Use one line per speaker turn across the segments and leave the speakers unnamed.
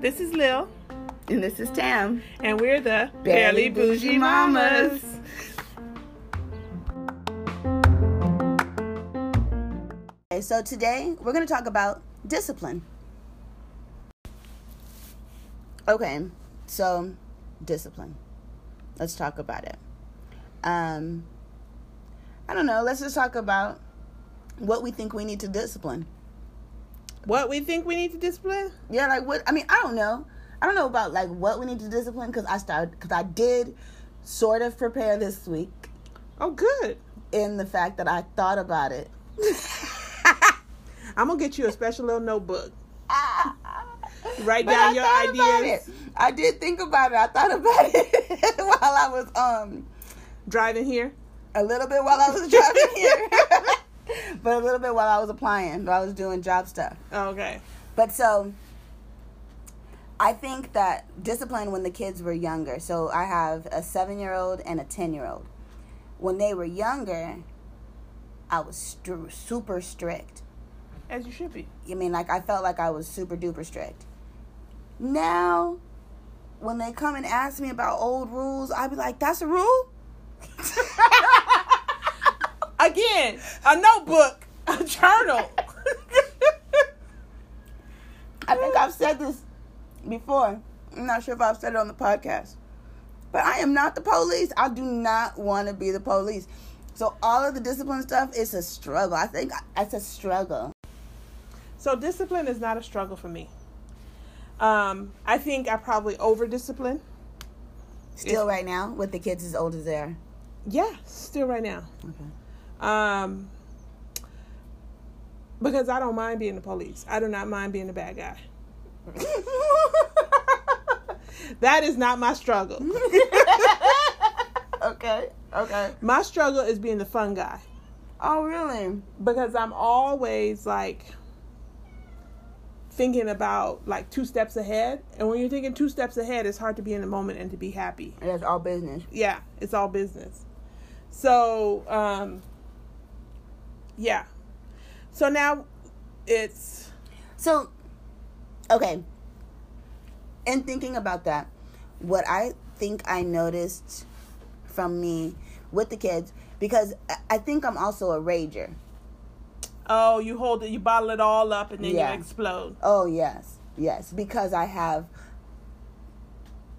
This is Lil,
And this is Tam.
and we're the
Barely Bougie Mamas. Okay, so today we're going to talk about discipline. Okay, so discipline. Let's talk about it. Um, I don't know. Let's just talk about what we think we need to discipline.
What we think we need to discipline?
Yeah, like what? I mean, I don't know. I don't know about like what we need to discipline because I started because I did sort of prepare this week
Oh, good.
in the fact that I thought about it.
I'm gonna get you a special little notebook. Write
But
down
I
your ideas.
I did think about it. I thought about it while I was um
Driving here.
a little bit while I was driving here, but a little bit while I was applying, while I was doing job stuff.
Oh, okay.
But so I think that discipline when the kids were younger. So I have a seven year old and a 10 year old. When they were younger, I was stru- super strict.
As you should be.
I mean, like, I felt like I was super duper strict. Now, when they come and ask me about old rules, I'd be like, that's a rule?
Again, a notebook, a journal.
I think I've said this before. I'm not sure if I've said it on the podcast. But I am not the police. I do not want to be the police. So all of the discipline stuff is a struggle. I think it's a struggle.
so discipline is not a struggle for me. Um, I think I probably over discipline.
Still right now with the kids as old as they are.
Yeah, still right now.
Okay.
Um, because I don't mind being the police. I do not mind being the bad guy. That is not my struggle.
okay. Okay.
My struggle is being the fun guy
Oh really?
because I'm always like thinking about like two steps ahead. And when you're thinking two steps ahead, it's hard to be in the moment and to be happy.
That's all business.
Yeah, it's all business. So, um, yeah. So now it's
So, okay. In thinking about that, what I think I noticed from me with the kids, because I- I think I'm also a rager.
oh, you hold it, you bottle it all up, and then
Yeah.
you explode.
Oh, yes. Yes. Because I have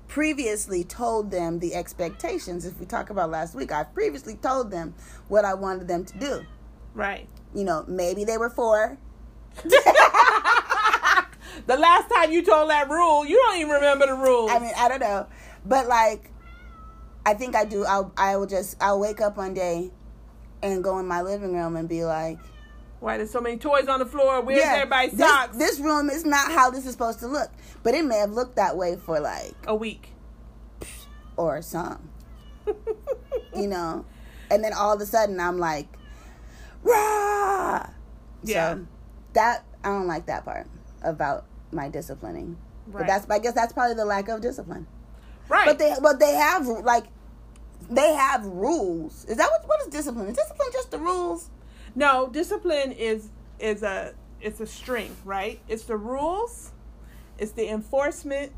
previously told them the expectations. If we talk about last week, I've previously told them what I wanted them to do.
Right.
You know, maybe they were four.
The last time you told that rule, you don't even remember the rule.
I mean, I don't know, but like, I think I do. I'll I will just I'll wake up one day and go in my living room and be like,
Why there's so many toys on the floor? Where's everybody's
this,
socks?
this room is not how this is supposed to look, but it may have looked that way for like
A week.
or some, you know, and then all of a sudden I'm like, rah.
Yeah.
So that I don't like that part about my disciplining. But that's I guess that's probably the lack of discipline.
right.
But they but they have like they have rules. Is that what what is discipline? Is discipline just the rules?
no, discipline is is a it's a string, right? It's the rules, it's the enforcement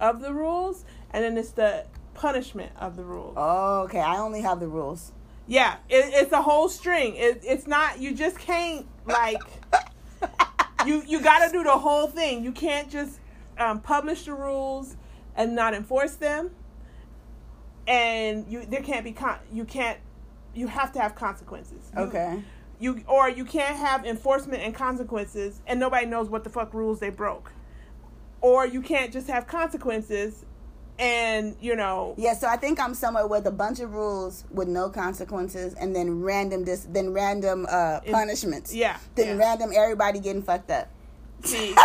of the rules, and then it's the punishment of the rules.
Oh, okay. I only have the rules.
Yeah, it, it's a whole string. It, it's not you just can't like you you got to do the whole thing. You can't just um, publish the rules and not enforce them. And you there can't be con- you can't you have to have consequences. You-
Okay.
You or you can't have enforcement and consequences and nobody knows what the fuck rules they broke. Or you can't just have consequences and, you know,
Yeah, so I think I'm somewhere with a bunch of rules with no consequences and then random dis then random uh
It-
punishments.
yeah.
Then
yeah.
random everybody getting fucked up.
See.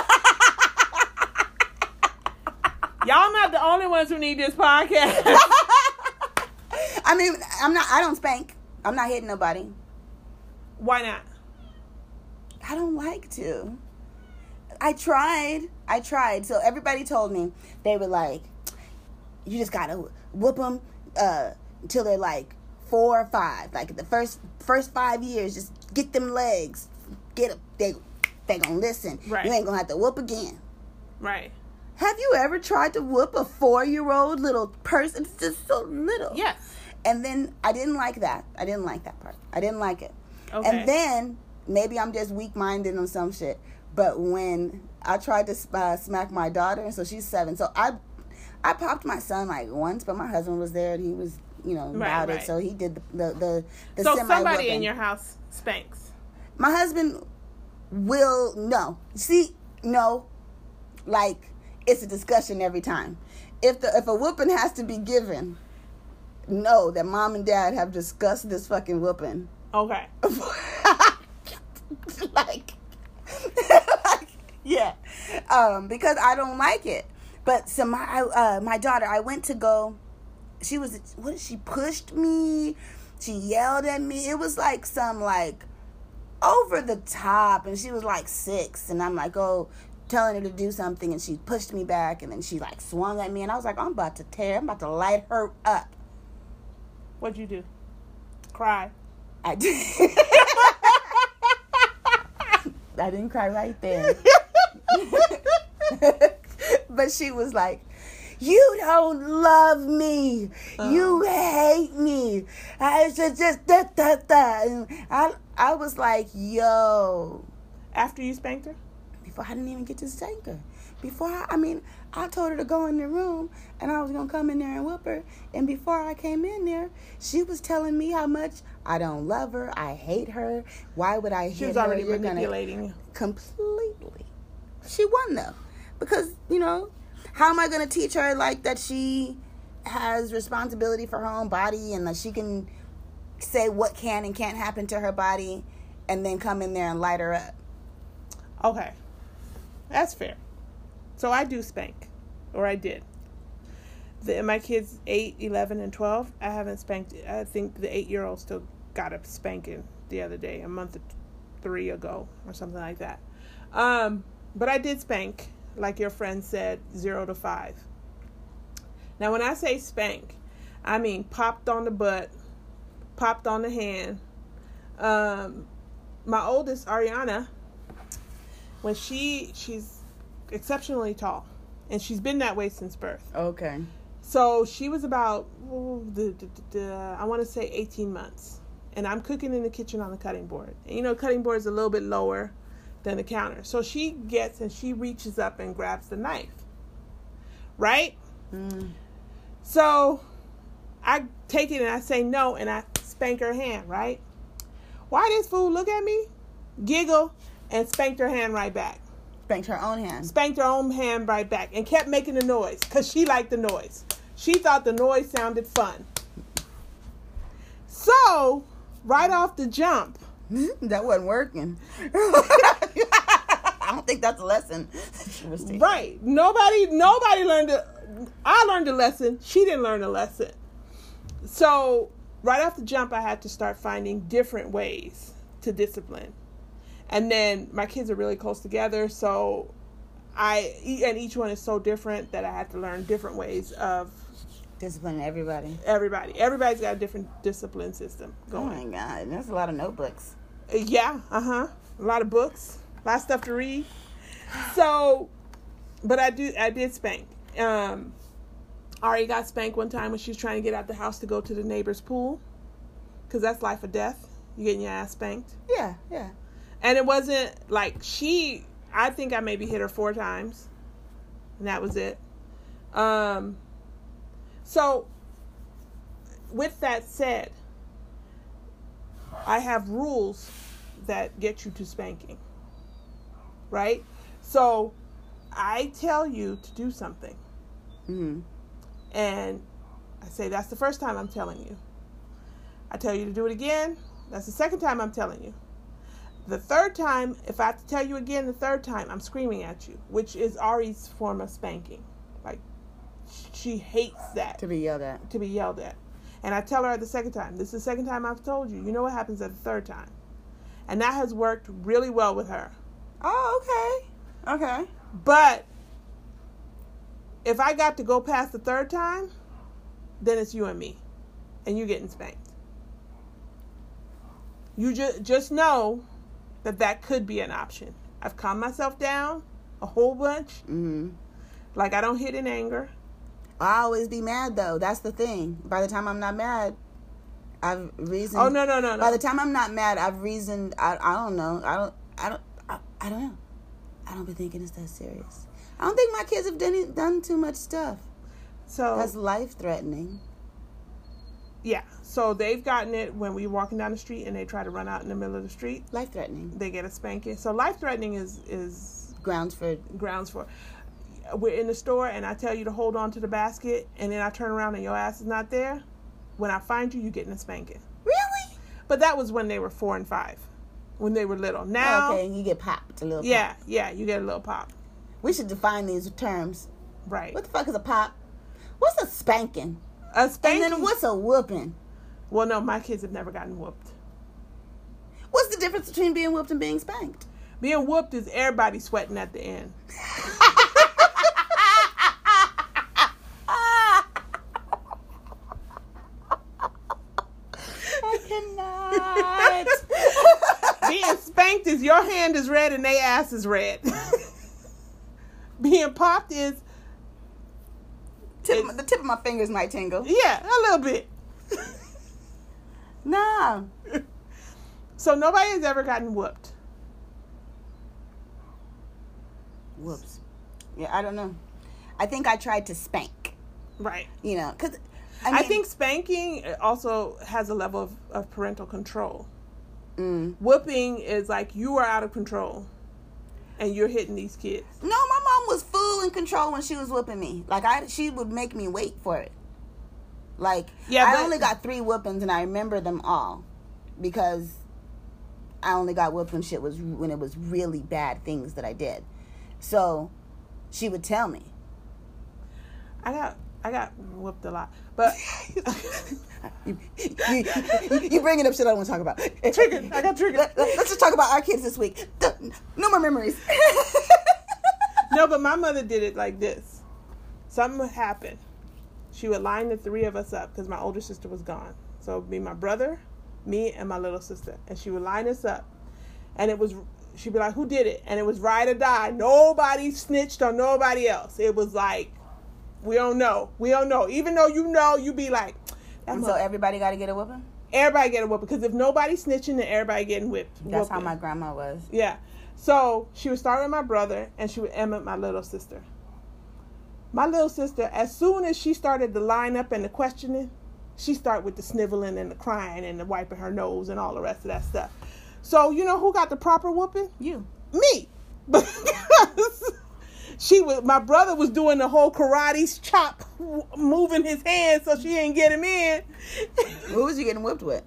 Y'all not the only ones who need this podcast.
I mean, I'm not I don't spank. I'm not hitting nobody.
Why not?
I don't like to. I tried. I tried. So everybody told me they were like, you just gotta whoop them uh, until they're like four or five. Like the first first five years, just get them legs. Get them. They they gonna listen.
Right.
You ain't gonna have to whoop again.
Right.
Have you ever tried to whoop a four year old little person? It's just so little.
Yes.
And then I didn't like that. I didn't like that part. I didn't like it.
Okay.
And then maybe I'm just weak minded on some shit. But when I tried to uh, smack my daughter, and so she's seven, so I I popped my son like once, but my husband was there and he was you know
Right,
about
right.
it, so he did the the the, the
so somebody in your house spanks.
my husband will no. See no. Like it's a discussion every time. If the if a whooping has to be given know that mom and dad have discussed this fucking whooping.
Okay.
like, like, yeah. Um because i don't like it but so my uh my daughter i went to go she was what she pushed me she yelled at me. It was like some like over the top. And she was like six. And i'm like oh telling her to do something. And she pushed me back. And then she like swung at me. And i was like i'm about to tear. I'm about to light her up.
What'd you do? Cry.
i did i didn't cry right there but she was like you don't love me. You uh-huh. hate me. I just just da, da, da. And I I was like, yo.
After you spanked her?
before I didn't even get to spank her. Before I, I mean, I told her to go in the room and I was gonna come in there and whoop her. And before I came in there, she was telling me how much I don't love her, I hate her. Why would I
She was
her?
already
gonna
manipulating you.
completely. She won though, because you know, how am I gonna teach her like that she has responsibility for her own body and that she can say what can and can't happen to her body, and then come in there and light her up.
Okay. That's fair. So I do spank. Or I did. The, my kids 8, 11, and 12, I haven't spanked. I think the 8 year old still got a spanking the other day, a month or three ago, or something like that. Um, but I did spank, like your friend said, 0 to 5. Now, when I say spank, I mean popped on the butt, popped on the hand. Um, my oldest, Ariana, when she she's exceptionally tall and she's been that way since birth
Okay.
so she was about oh, the, the, the, the i want to say 18 months and i'm cooking in the kitchen on the cutting board and you know cutting board is a little bit lower than the counter so she gets and she reaches up and grabs the knife right
Mm.
so i take it and i say no and i spank her hand right why this fool look at me giggle and spanked her hand right back
Spanked her own hand.
spanked her own hand right back and kept making the noise because she liked the noise. She thought the noise sounded fun. So, right off the jump,
that wasn't working. I don't think that's a lesson.
Right? Nobody, nobody learned. A, I learned a lesson. She didn't learn a lesson. So, right off the jump, I had to start finding different ways to discipline. And then my kids are really close together, so I and each one is so different that I had to learn different ways of
Disciplining everybody.
everybody. Everybody's got a different discipline system
Oh
going.
my god, that's a lot of notebooks.
Yeah, uh huh. A lot of books, a lot of stuff to read. So, but I do, I did spank. Um, Ari got spanked one time when she was trying to get out the house to go to the neighbor's pool, because that's life or death. You getting your ass spanked,
Yeah, yeah.
and it wasn't like she. I think I maybe hit her four times, and that was it. Um. So, with that said, I have rules that get you to spanking. Right? So I tell you to do something
hmm
and I say that's the first time I'm telling you. I tell you to do it again, that's the second time I'm telling you. The third time, if I have to tell you again the third time, I'm screaming at you, which is Ari's form of spanking. She hates that
To be yelled at.
to be yelled at. And I tell her the second time, this is the second time I've told you. You know what happens at the third time. And that has worked really well with her.
Oh, okay. Okay.
But if I got to go past the third time, then it's you and me. And you getting spanked. you just just know that that could be an option. I've calmed myself down a whole bunch.
hmm
Like I don't hit in anger.
I always be mad though. That's the thing. By the time I'm not mad, I've reasoned.
Oh no no no
By
no.
the time I'm not mad, I've reasoned. I I don't know. I don't. I don't. I, I don't know. I don't be thinking it's that serious. I don't think my kids have done done too much stuff.
So
That's life threatening.
yeah, so they've gotten it when we walking down the street and they try to run out in the middle of the street.
Life threatening.
They get a spanking. So life threatening is is
Grounds for
grounds for. We're in the store and I tell you to hold on to the basket and then I turn around and your ass is not there. When I find you, you're getting a spanking.
really.
But that was when they were four and five, when they were little. Now,
okay, you get popped a little.
yeah,
pop.
yeah, you get a little pop,
We should define these terms.
right?
What the fuck is a pop? What's a spanking?
A spanking.
And then what's a whooping?
Well, no, my kids have never gotten whooped.
What's the difference between being whooped and being spanked?
Being whooped is everybody sweating at the end.
I cannot.
Being spanked is your hand is red and they ass is red. Being popped is
tip, the tip of my fingers might tingle.
yeah, a little bit.
Nah.
So nobody has ever gotten whooped.
Whoops. Yeah, I don't know. I think I tried to spank.
Right.
You know, because I,
I, think spanking also has a level of, of parental control.
Mm.
Whooping is like you are out of control and you're hitting these kids.
No, my mom was full in control when she was whooping me. Like I, she would make me wait for it. Like
Yeah,
I
but-
only got three whoopings, and I remember them all because I only got whooped when shit was when it was really bad things that I did. So she would tell me.
I got I got whooped a lot. But
You, you, you, you bringing up shit I don't want to talk about.
Triggered. I got triggered.
Let, us just talk about our kids this week. No more memories.
no, but my mother did it like this. Something would happen. She would line the three of us up because my older sister was gone. So it'd be my brother, me, and my little sister. And she would line us up. And it was she'd be like, Who did it? And it was ride or die. Nobody snitched on nobody else. It was like we don't know. We don't know. Even though you know, you'd be like,
and so everybody got to get a whooping.
everybody get a whoop because if nobody snitching, then everybody getting whipped.
That's how my grandma was.
Yeah. So she would start with my brother and she would end with my little sister. My little sister, as soon as she started the line up and the questioning, she started with the sniveling and the crying and the wiping her nose and all the rest of that stuff. So you know who got the proper whooping?
You.
Me. Because she was my brother was doing the whole karate chop w- moving his hands so she didn't get him in.
Who was you getting whipped with?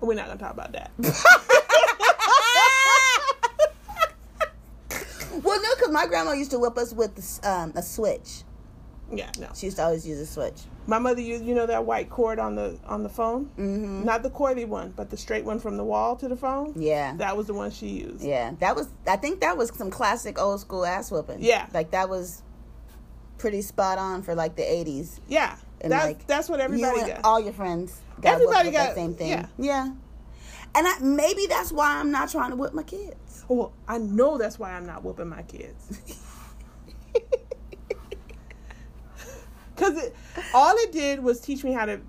We're not gonna talk about that.
Well, no, because my grandma used to whip us with um, a switch.
yeah, no.
She used to always use a switch.
My mother used, you know, that white cord on the on the phone.
Mm-hmm.
Not the coily one, but the straight one from the wall to the phone.
Yeah.
That was the one she used.
Yeah. That was, I think that was some classic old school ass whooping.
Yeah.
Like that was pretty spot on for like the 80s.
Yeah.
And
That's
like
that's what everybody got.
all your friends got
Everybody got-
that same thing.
yeah.
Yeah. And I, maybe that's why I'm not trying to whip my kids.
well, I know that's why I'm not whooping my kids. Cause it, all it did was teach me how to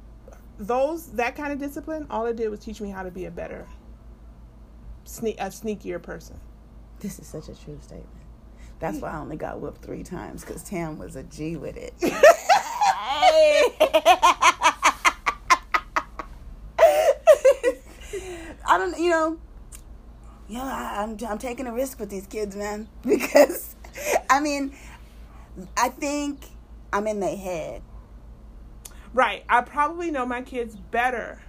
those that kind of discipline. All it did was teach me how to be a better, sneak a sneakier person.
This is such a true statement. That's why I only got whooped three times because Tam was a G with it. I don't, you know, yeah, I, I'm I'm taking a risk with these kids, man, because I mean, I think I'm in their head.
Right. I probably know my kids better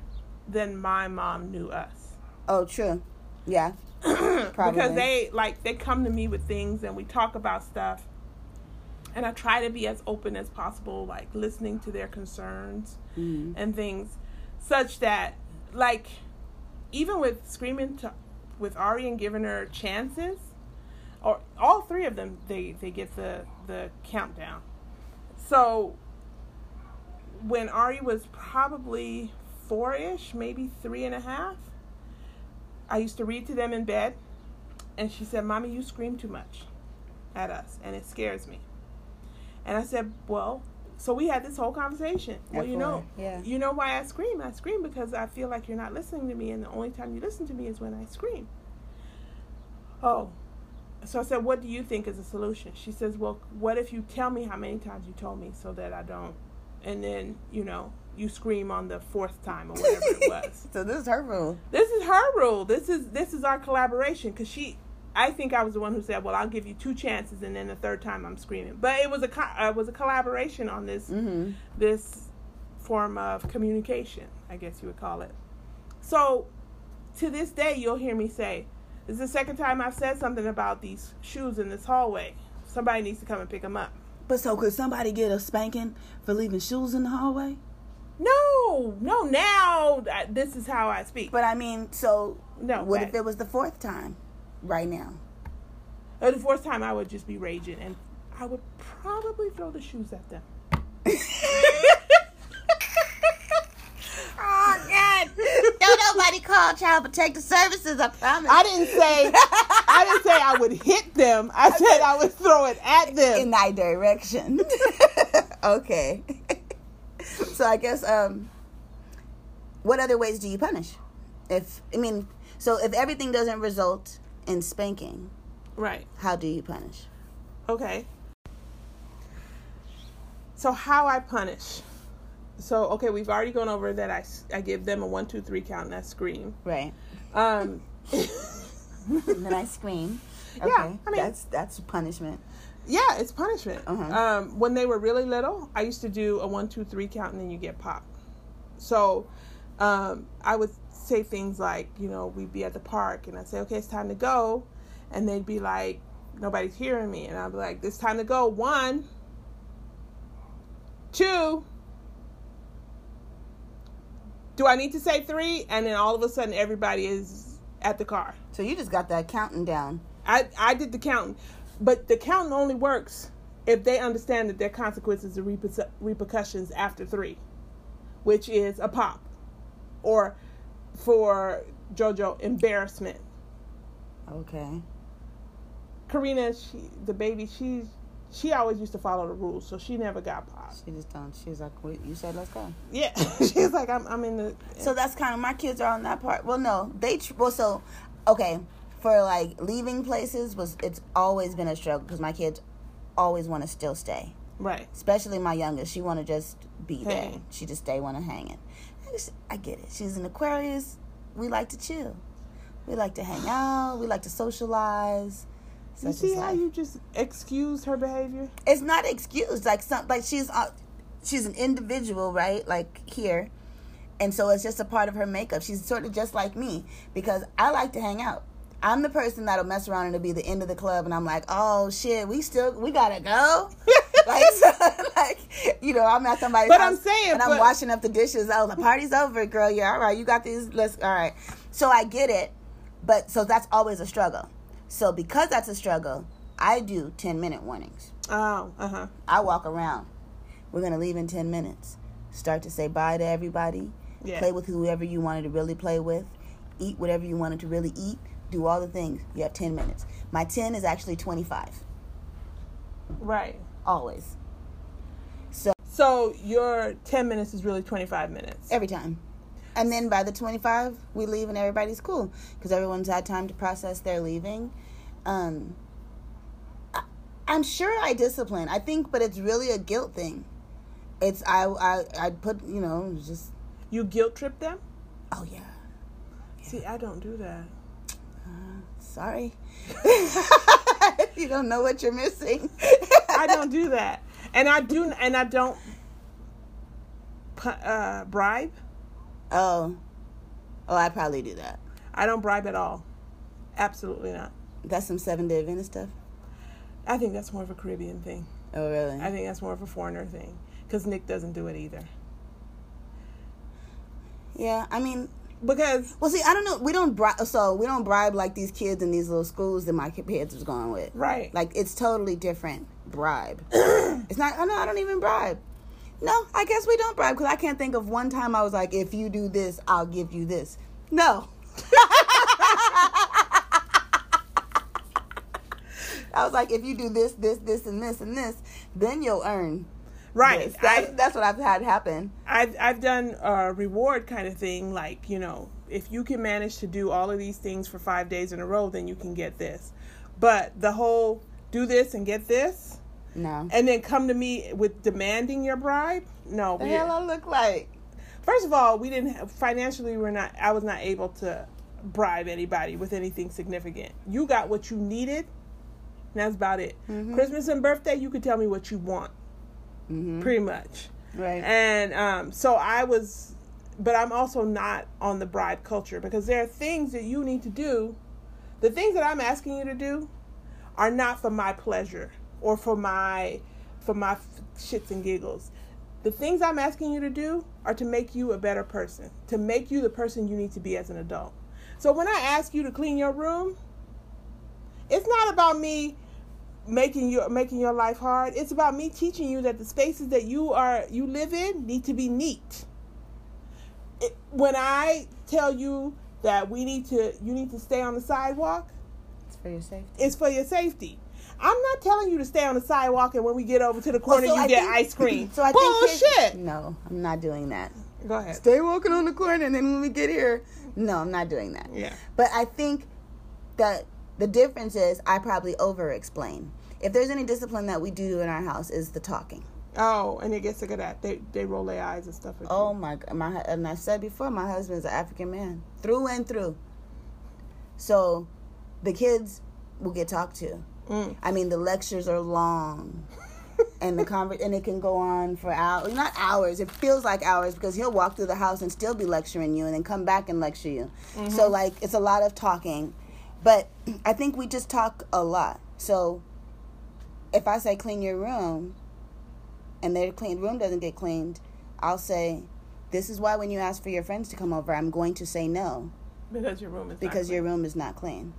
than my mom knew us.
Oh, true, yeah,
because they like they come to me with things and we talk about stuff and i try to be as open as possible like listening to their concerns
Mhm.
and things such that like even with screaming to with ari and giving her chances or all three of them they they get the the countdown so when ari was probably four-ish maybe three and a half I used to read to them in bed, and she said, "Mommy, you scream too much at us, and it scares me." And I said, "Well." So we had this whole conversation. Well, you know,
yeah.
you know why I scream? I scream because I feel like you're not listening to me, and the only time you listen to me is when I scream. Oh, so I said, "What do you think is a solution?" She says, "Well, what if you tell me how many times you told me so that I don't, and then you know you scream on the fourth time or whatever it was."
so this is her rule.
This is her rule. This is this is our collaboration because she. I think I was the one who said, "Well, I'll give you two chances, and then the third time I'm screaming." But it was a co- uh, was a collaboration on this
Mm-hmm.
this form of communication, I guess you would call it. So, to this day, you'll hear me say, "This is the second time I've said something about these shoes in this hallway. Somebody needs to come and pick them up."
But so could somebody get a spanking for leaving shoes in the hallway?
No, no. Now I- this is how I speak.
But I mean, so
No,
what if it was the fourth time? Right now.
Uh, the fourth time, I would just be raging, and I would probably throw the shoes at them.
oh God! Don't nobody call Child Protective Services. I promise.
I didn't say I didn't say I would hit them. I said I would throw it at them.
in that direction. okay. so I guess um what other ways do you punish? If I mean so if everything doesn't result in spanking,
Right.
how do you punish?
Okay. So how I punish? So okay, we've already gone over that. I I give them a one two three count and I scream.
Right.
Um,
then I scream. Okay.
Yeah, I mean-
that's that's punishment.
yeah, it's punishment.
Uh-huh.
Um, when they were really little, I used to do a one two three count and then you get popped. So um, I would say things like, you know, we'd be at the park and I'd say, okay, it's time to go, and they'd be like, nobody's hearing me, and I'd be like, it's time to go. One, two. Do I need to say three? And then all of a sudden, everybody is at the car.
So you just got that counting down.
I I did the counting, but the counting only works if they understand that their consequences and reper- repercussions after three, which is a pop, or for JoJo embarrassment.
Okay.
Karina, she the baby, she she always used to follow the rules, so she never got popped.
She just don't. She's like, "Wait, you said let's go.
Yeah, she's like, I'm I'm in the.
So that's kind of my kids are on that part. Well, no, they tr- well so okay for like leaving places was it's always been a struggle because my kids always want to still stay.
right.
Especially my youngest, she want to just be there. She just stay want to hang it. I, just, I get it. She's an Aquarius. We like to chill. We like to hang out. We like to socialize.
You see how
life.
you just excuse her behavior?
it's not excused like some like she's uh, she's an individual right? Like here. And so it's just a part of her makeup. She's sort of just like me because i like to hang out. I'm the person that'll mess around and it'll be the end of the club and i'm like oh shit we still we gotta go. Like so, like you know i'm at somebody's
But
house
I'm saying,
and i'm
but-
washing up the dishes. Oh the party's over girl. Yeah all right. You got these. Let's all right. So i get it but so that's always a struggle so because that's a struggle i do 10 minute warnings
Oh, uh huh.
I walk around. We're gonna leave in ten minutes. Start to say bye to everybody.
Yeah.
Play with whoever you wanted to really play with. Eat whatever you wanted to really eat. Do all the things. You have ten minutes. My ten is actually twenty five.
Right.
Always.
So So your ten minutes is really twenty five minutes.
Every time. And then by the twenty five, we leave and everybody's cool because everyone's had time to process their leaving. Um, I, I'm sure I discipline. I think, but it's really a guilt thing. It's I I I put you know just
You guilt trip them?
oh yeah.
See, I don't do that.
Sorry. you don't know what you're missing.
I don't do that, and I do, and I don't uh, bribe.
Oh. Oh, I probably do that.
I don't bribe at all. Absolutely not.
That's some seven day Adventist stuff.
I think that's more of a Caribbean thing.
Oh, really?
I think that's more of a foreigner thing because Nick doesn't do it either.
yeah, I mean,
Because
well, see, I don't know. We don't bribe, so we don't bribe like these kids in these little schools that my kids was going with.
right,
Like, it's totally different. Bribe. it's not, oh, know. I don't even bribe no, I guess we don't bribe because I can't think of one time I was like, if you do this, I'll give you this. No. I was like, if you do this, this, this, and this, and this, then you'll earn.
Right. I,
that's what I've had happen.
I've, I've done a reward kind of thing, like, you know, if you can manage to do all of these things for five days in a row, then you can get this. But the whole do this and get this,
no.
and then come to me with demanding your bribe. No,
the
we,
hell I look like?
first of all, we didn't have, financially. We're not. I was not able to bribe anybody with anything significant. You got what you needed. And that's about it.
Mm-hmm.
Christmas and birthday, you could tell me what you want,
Mm-hmm.
pretty much.
Right.
And um, so I was, but I'm also not on the bribe culture because there are things that you need to do. The things that I'm asking you to do are not for my pleasure or for my for my shits and giggles. The things I'm asking you to do are to make you a better person, to make you the person you need to be as an adult. So when I ask you to clean your room, it's not about me making your making your life hard. It's about me teaching you that the spaces that you are you live in need to be neat. It, when I tell you that we need to you need to stay on the sidewalk,
It's for your safety.
it's for your safety. I'm not telling you to stay on the sidewalk and when we get over to the corner
so
you
I
get
think-
ice cream.
So I think
Bullshit.
no, I'm not doing that.
Go ahead.
Stay walking on the corner, and then when we get here, no, I'm not doing that.
Yeah.
But I think that the difference is I probably over explain. If there's any discipline that we do in our house is the talking.
Oh, and they get sick of that. They they roll their eyes and stuff. At
Oh my god, my and I said before, my husband's an African man through and through. So, the kids will get talked to.
Mm.
I mean, the lectures are long, and the conver- and it can go on for hours. Not hours. It feels like hours because he'll walk through the house and still be lecturing you, and then come back and lecture you. So like, it's a lot of talking, but I think we just talk a lot. So, if I say clean your room, and their clean room doesn't get cleaned, I'll say, "This is why when you ask for your friends to come over, I'm going to say no."
Because your room is
because your room is not clean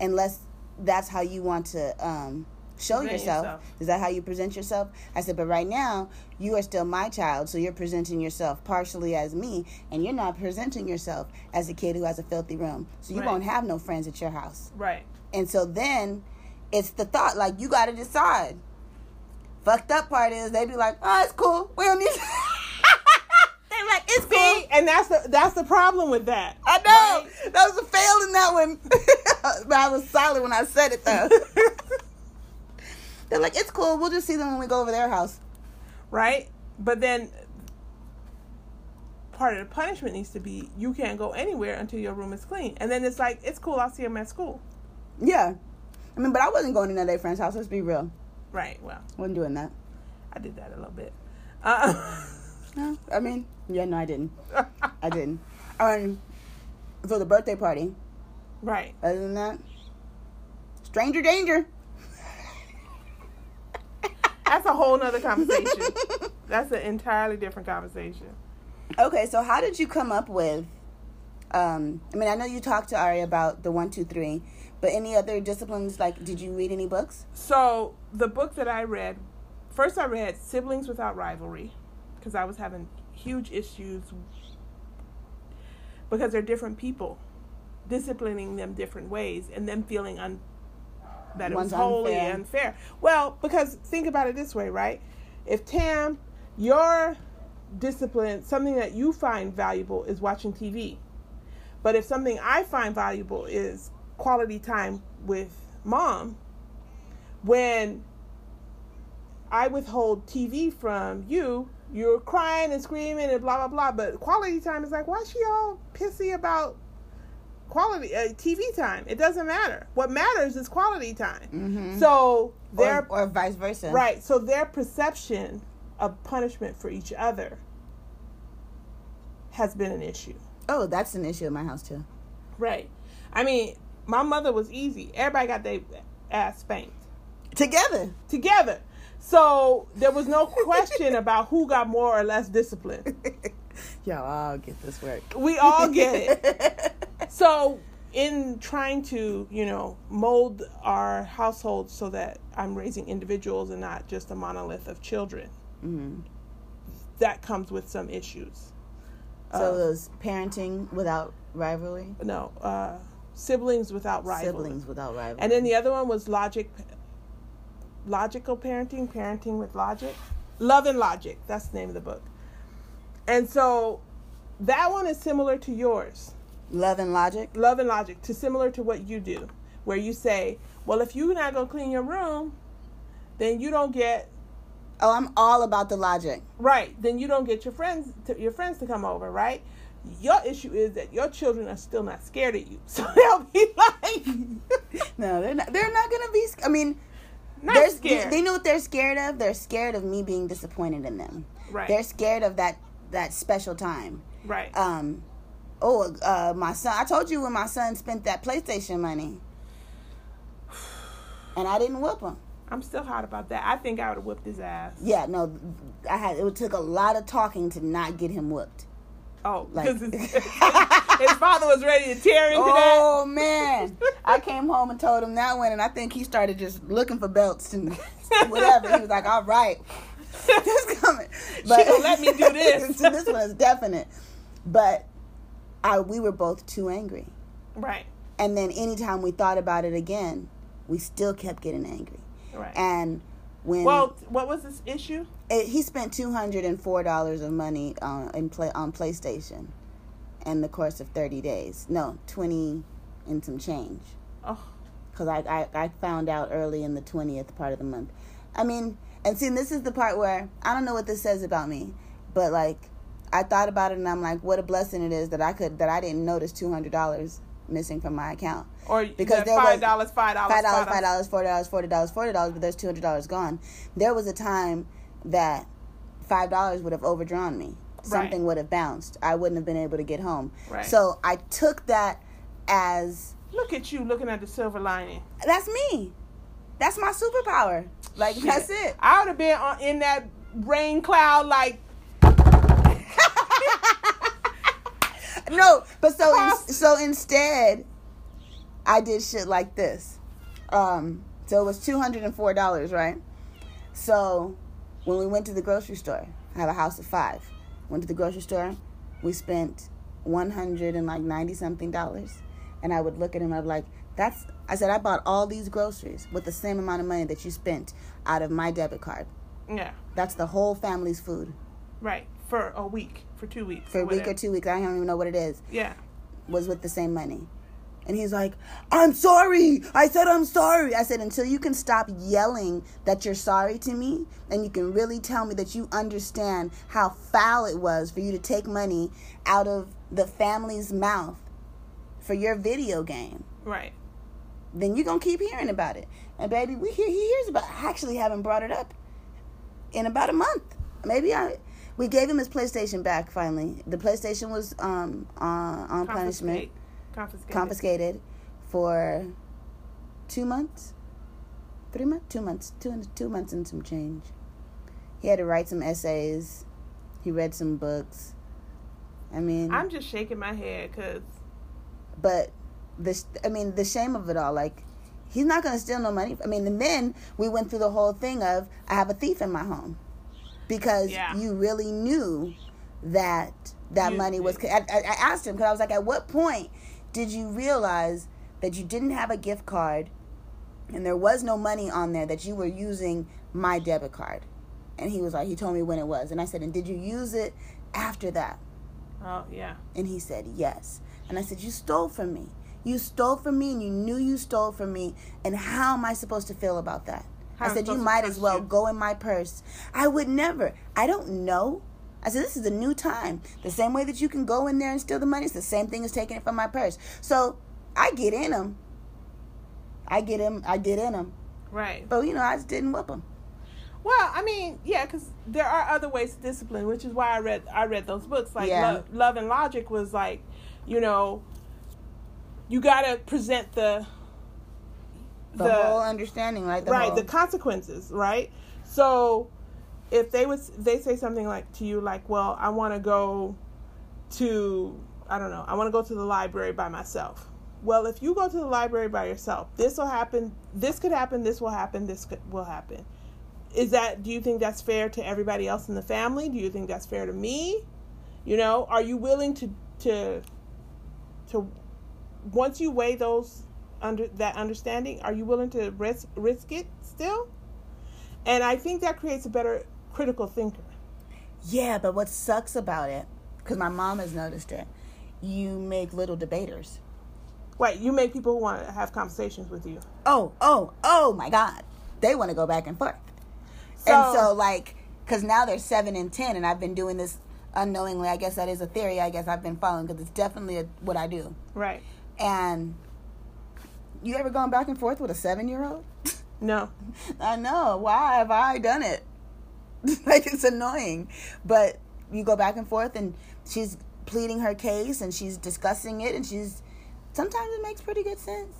unless that's how you want to um, show yourself.
yourself.
is that how you present yourself i said but right now you are still my child so you're presenting yourself partially as me and you're not presenting yourself as a kid who has a filthy room so you
Right.
won't have no friends at your house
right.
and so then it's the thought like you got to decide fucked up part is they be like oh it's cool we don't need it's cool
and that's the that's the problem with that.
I know. That was a fail in that one. but I was solid when I said it though. They're like, it's cool. We'll just see them when we go over their house.
right? But then part of the punishment needs to be you can't go anywhere until your room is clean. And then it's like, it's cool, I'll see them at school.
Yeah. I mean, but I wasn't going to their friend's house. Let's be real.
Right, well,
wasn't doing that.
I did that a little bit. Uh,
No, I mean, yeah, no, I didn't. I didn't. Um, for the birthday party.
right.
Other than that, stranger danger.
That's a whole nother conversation. That's an entirely different conversation.
Okay, so how did you come up with? Um, I mean, I know you talked to Ari about the one, two, three, but any other disciplines? Like, did you read any books?
So the book that I read, first I read Siblings Without Rivalry, because I was having huge issues because they're different people, disciplining them different ways, and them feeling un- that it was
One's
wholly
unfair.
unfair. Well, because think about it this way, right? If Tam, your discipline, something that you find valuable is watching TV. But if something I find valuable is quality time with mom, when I withhold TV from you, you're crying and screaming and blah blah blah. But quality time is like, why is she all pissy about quality uh, TV time? It doesn't matter. What matters is quality time.
Mm-hmm.
So their
or, or vice versa.
right. So their perception of punishment for each other has been an issue.
Oh, that's an issue in my house too.
Right. I mean, my mother was easy. Everybody got their ass spanked
Together.
together. So there was no question about who got more or less discipline.
Y'all all get this work.
We all get it. So in trying to, you know, mold our household so that I'm raising individuals and not just a monolith of children,
Mhm.
that comes with some issues.
So
Uh,
was parenting without rivalry,
no, uh, siblings without rivalry.
siblings without rivalry.
And then the other one was logic, logical parenting, parenting with logic, love and logic. That's the name of the book. And so that one is similar to yours.
Love and logic.
Love and logic, to similar to what you do, where you say, well, if you're not gonna clean your room, then you don't get
Oh, I'm all about the logic.
right. Then you don't get your friends to, your friends to come over, right? Your issue is that your children are still not scared of you, so they'll be like,
No, they're not. They're not gonna be. I mean,
not
they're
scared.
They, they know what they're scared of. They're scared of me being disappointed in them.
right,
They're scared of that that special time.
right.
Um, oh, uh, my son. I told you when my son spent that PlayStation money, and I didn't whoop him.
I'm still hot about that. I think I would have whipped his ass.
Yeah, no, I had. It took a lot of talking to not get him whooped.
Oh,
Like-
his, father was ready to tear into
Oh man, I came home and told him that one, and I think he started just looking for belts and whatever. He was like, "All right, this coming."
gonna let me do this.
this one is definite. But I, we were both too angry.
Right,
and then anytime we thought about it again, we still kept getting angry.
right.
And when
well, what was this issue?
it, he spent two hundred and four dollars of money uh, in play on PlayStation, in the course of thirty days. No, twenty and some change.
Oh,
because I, I, I found out early in the 20th part of the month. I mean, and see, this is the part where I don't know what this says about me, but like, I thought about it and I'm like, what a blessing it is that I could, that I didn't notice $200 missing from my account.
or Because
there
five
was-
dollars, five dollars,
Five dollars, five dollars, forty dollars, forty dollars, forty dollars, but there's two hundred dollars gone. There was a time that five dollars would have overdrawn me. Something would have bounced. I wouldn't have been able to get home.
Right.
So I took that as
Look at you looking at the silver lining.
that's me. That's my superpower. Like
Shit.
that's it.
I would have been on, in that rain cloud like
No, but so in, so instead, I did shit like this. Um, so it was two hundred and four dollars, right? So when we went to the grocery store, I have a house of five. Went to the grocery store, we spent one hundred and like ninety something dollars, and I would look at him. I'd be like, "That's." I said, "I bought all these groceries with the same amount of money that you spent out of my debit card.
yeah,
That's the whole family's food
right for a week, for two weeks,
for a week or two weeks. I don't even know what it is."
Yeah,
was with the same money. And he's like, I'm sorry. I said I'm sorry. I said, until you can stop yelling that you're sorry to me and you can really tell me that you understand how foul it was for you to take money out of the family's mouth for your video game,
right.
then you're going to keep hearing about it. And baby, we hear, he hears about I actually haven't brought it up in about a month. Maybe I. We gave him his PlayStation back finally. The PlayStation was um, on, on punishment.
Confiscated.
confiscated for two months, three months, two months, two and two months and some change. He had to write some essays. He read some books. I mean,
I'm just shaking my head because
but the I mean the shame of it all, like he's not gonna steal no money. I mean, and then we went through the whole thing of I have a thief in my home because
Yeah.
you really knew that that
You-
money was. I I asked him because I was like, at what point did you realize that you didn't have a gift card and there was no money on there that you were using my debit card? And he was like, he told me when it was, and I said, and did you use it after that?
oh yeah,
And he said, Yes. And I said, You stole from me. You stole from me and you knew you stole from me. And how am I supposed to feel about that?
How
I said, You might as well
you?"
go in my purse. I would never. I don't know. I said, This is a new time. The same way that you can go in there and steal the money, it's the same thing as taking it from my purse. So I get in them. I get him. I get in them.
right.
But, you know, I just didn't whip him.
Well, I mean, yeah, because there are other ways to discipline, which is why I read I read those books. Like
Yeah.
Lo- Love and Logic was like, you know, you got to present the
The, whole understanding, right? The
right
whole-
the consequences, right? So if they would they say something like to you like, well, I want to go to I don't know, I want to go to the library by myself. Well, if you go to the library by yourself, this will happen, this could happen, this will happen, this could, will happen. Is that do you think that's fair to everybody else in the family? Do you think that's fair to me? You know, are you willing to to to once you weigh those under that understanding, are you willing to risk risk it still? And I think that creates a better critical thinker.
Yeah, but what sucks about it, because my mom has noticed it, you make little debaters.
Wait, you make people who want to have conversations with you.
Oh, oh, oh my God. They want to go back and forth.
So-
and so, like, because now they're seven and 10, and I've been doing this unknowingly. I guess that is a theory I guess I've been following because it's definitely a, what I do.
Right.
And you ever gone back and forth with a seven year old?
No.
I know. Why have I done it? like it's annoying. But you go back and forth and she's pleading her case and she's discussing it and she's sometimes it makes pretty good sense.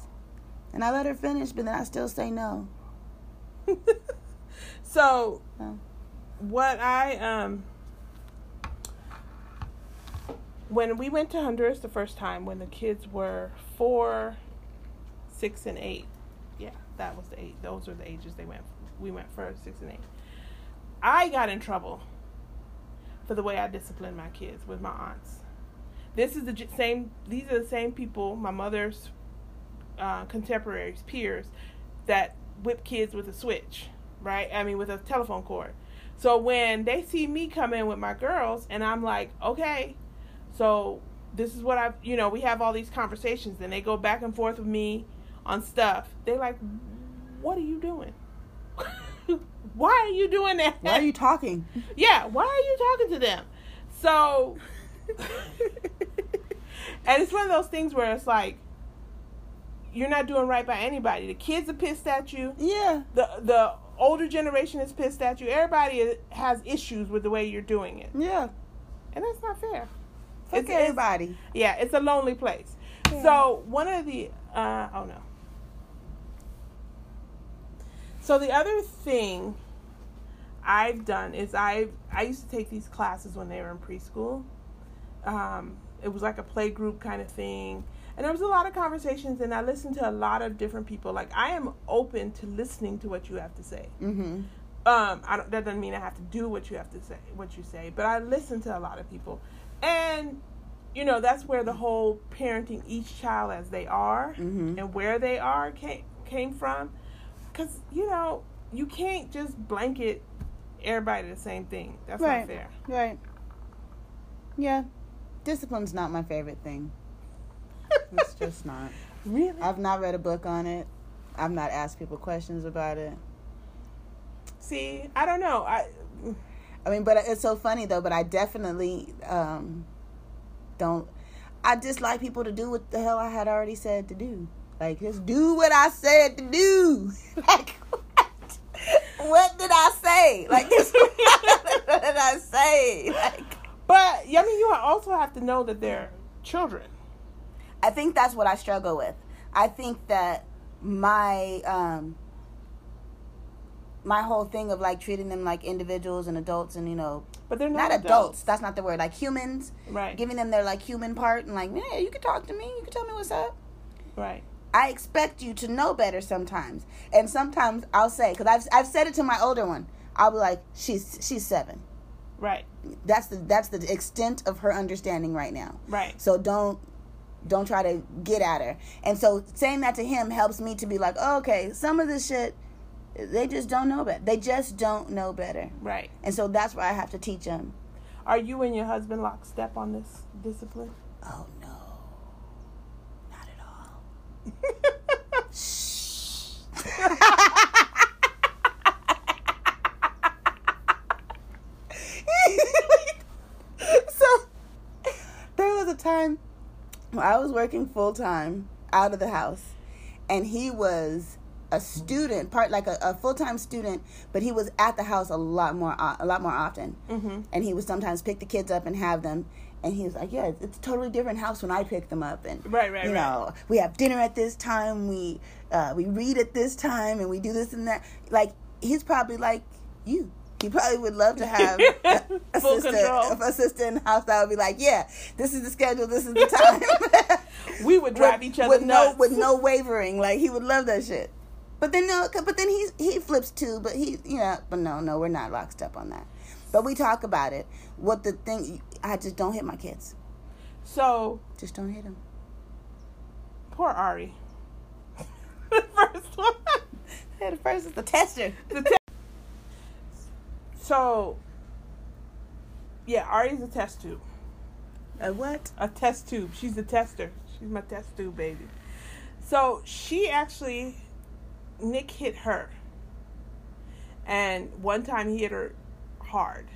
And I let her finish, but then I still say no.
So, what I um when we went to Honduras the first time, when the kids were four, six, and eight, yeah, that was the eight. Those were the ages they went. We went for six and eight. I got in trouble for the way I disciplined my kids with my aunts. This is the same. These are the same people, my mother's uh, contemporaries, peers, that whip kids with a switch, right? I mean, with a telephone cord. So when they see me come in with my girls, and I'm like, okay, so this is what I've, you know, we have all these conversations, and they go back and forth with me on stuff. They like, what are you doing? Why are you doing that?
Why are you talking?
Yeah, why are you talking to them? So, and it's one of those things where it's like, you're not doing right by anybody. The kids are pissed at you.
yeah.
The the older generation is pissed at you. Everybody has issues with the way you're doing it,
Yeah.
and that's not fair.
Fuck
It's- it's-
everybody.
Yeah, it's a lonely place.
Yeah.
So one of the uh, oh no. So the other thing I've done is I've I used to take these classes when they were in preschool. Um, it was like a play group kind of thing, and there was a lot of conversations, and I listened to a lot of different people. Like I am open to listening to what you have to say.
Mm-hmm.
Um, I don't, that doesn't mean I have to do what you have to say, what you say, but I listen to a lot of people, and you know that's where the whole parenting each child as they are
Mhm.
and where they are came came from, because you know you can't just blanket everybody the same thing. That's
Right.
not fair.
Right. Yeah. Discipline's not my favorite thing. It's just not.
Really?
I've not read a book on it. I've not asked people questions about it.
See, I don't know. I
I mean, but it's so funny though. But I definitely um, don't. I dislike people to do what the hell I had already said to do. Like, just do what I said to do. like, what? Did I say? Like, what did I say? Like,
but I mean, you also have to know that they're children.
I think that's what I struggle with. I think that my um my whole thing of like treating them like individuals and adults and you know
But they're
not
not,
adults. That's not the word. Like humans,
Right.
giving them their like human part and like, yeah, you can talk to me. You can tell me what's up.
Right.
I expect you to know better sometimes, and sometimes I'll say because I've I've said it to my older one. I'll be like, she's she's seven.
Right.
That's the that's the extent of her understanding right now.
Right.
So don't don't try to get at her. And so saying that to him helps me to be like, oh, okay, some of this shit they just don't know better. They just don't know better.
Right.
And so that's why I have to teach them.
Are you and your husband lockstep on this discipline?
Oh no. Not at all. so there was a time when I was working full time out of the house, and he was a student, part like a, a full time student, but he was at the house a lot more a lot more often,
mm-hmm.
and he would sometimes pick the kids up and have them. And he was like, "Yeah, it's a totally different house when I pick them up." And
Right, right,
you
right.
know, we have dinner at this time. We uh, we read at this time, and we do this and that. Like he's probably like you. He probably would love to have a, a
Full
sister,
control.
a sister in the house that would be like, "Yeah, this is the schedule. This is the time."
We would drive
with,
each other
with
nuts.
no with no wavering. Like he would love that shit. But then no, but then he he flips too. But he, you know, but no, no, we're not lockstep on that. But we talk about it. What the thing? I just don't hit my kids.
So
Just don't hit them.
poor Ari. the first one.
The first is the tester.
The te- So, yeah, Ari's a test tube.
A what?
A test tube. She's a tester. She's my test tube baby. So she actually, Nick hit her. And one time he hit her hard.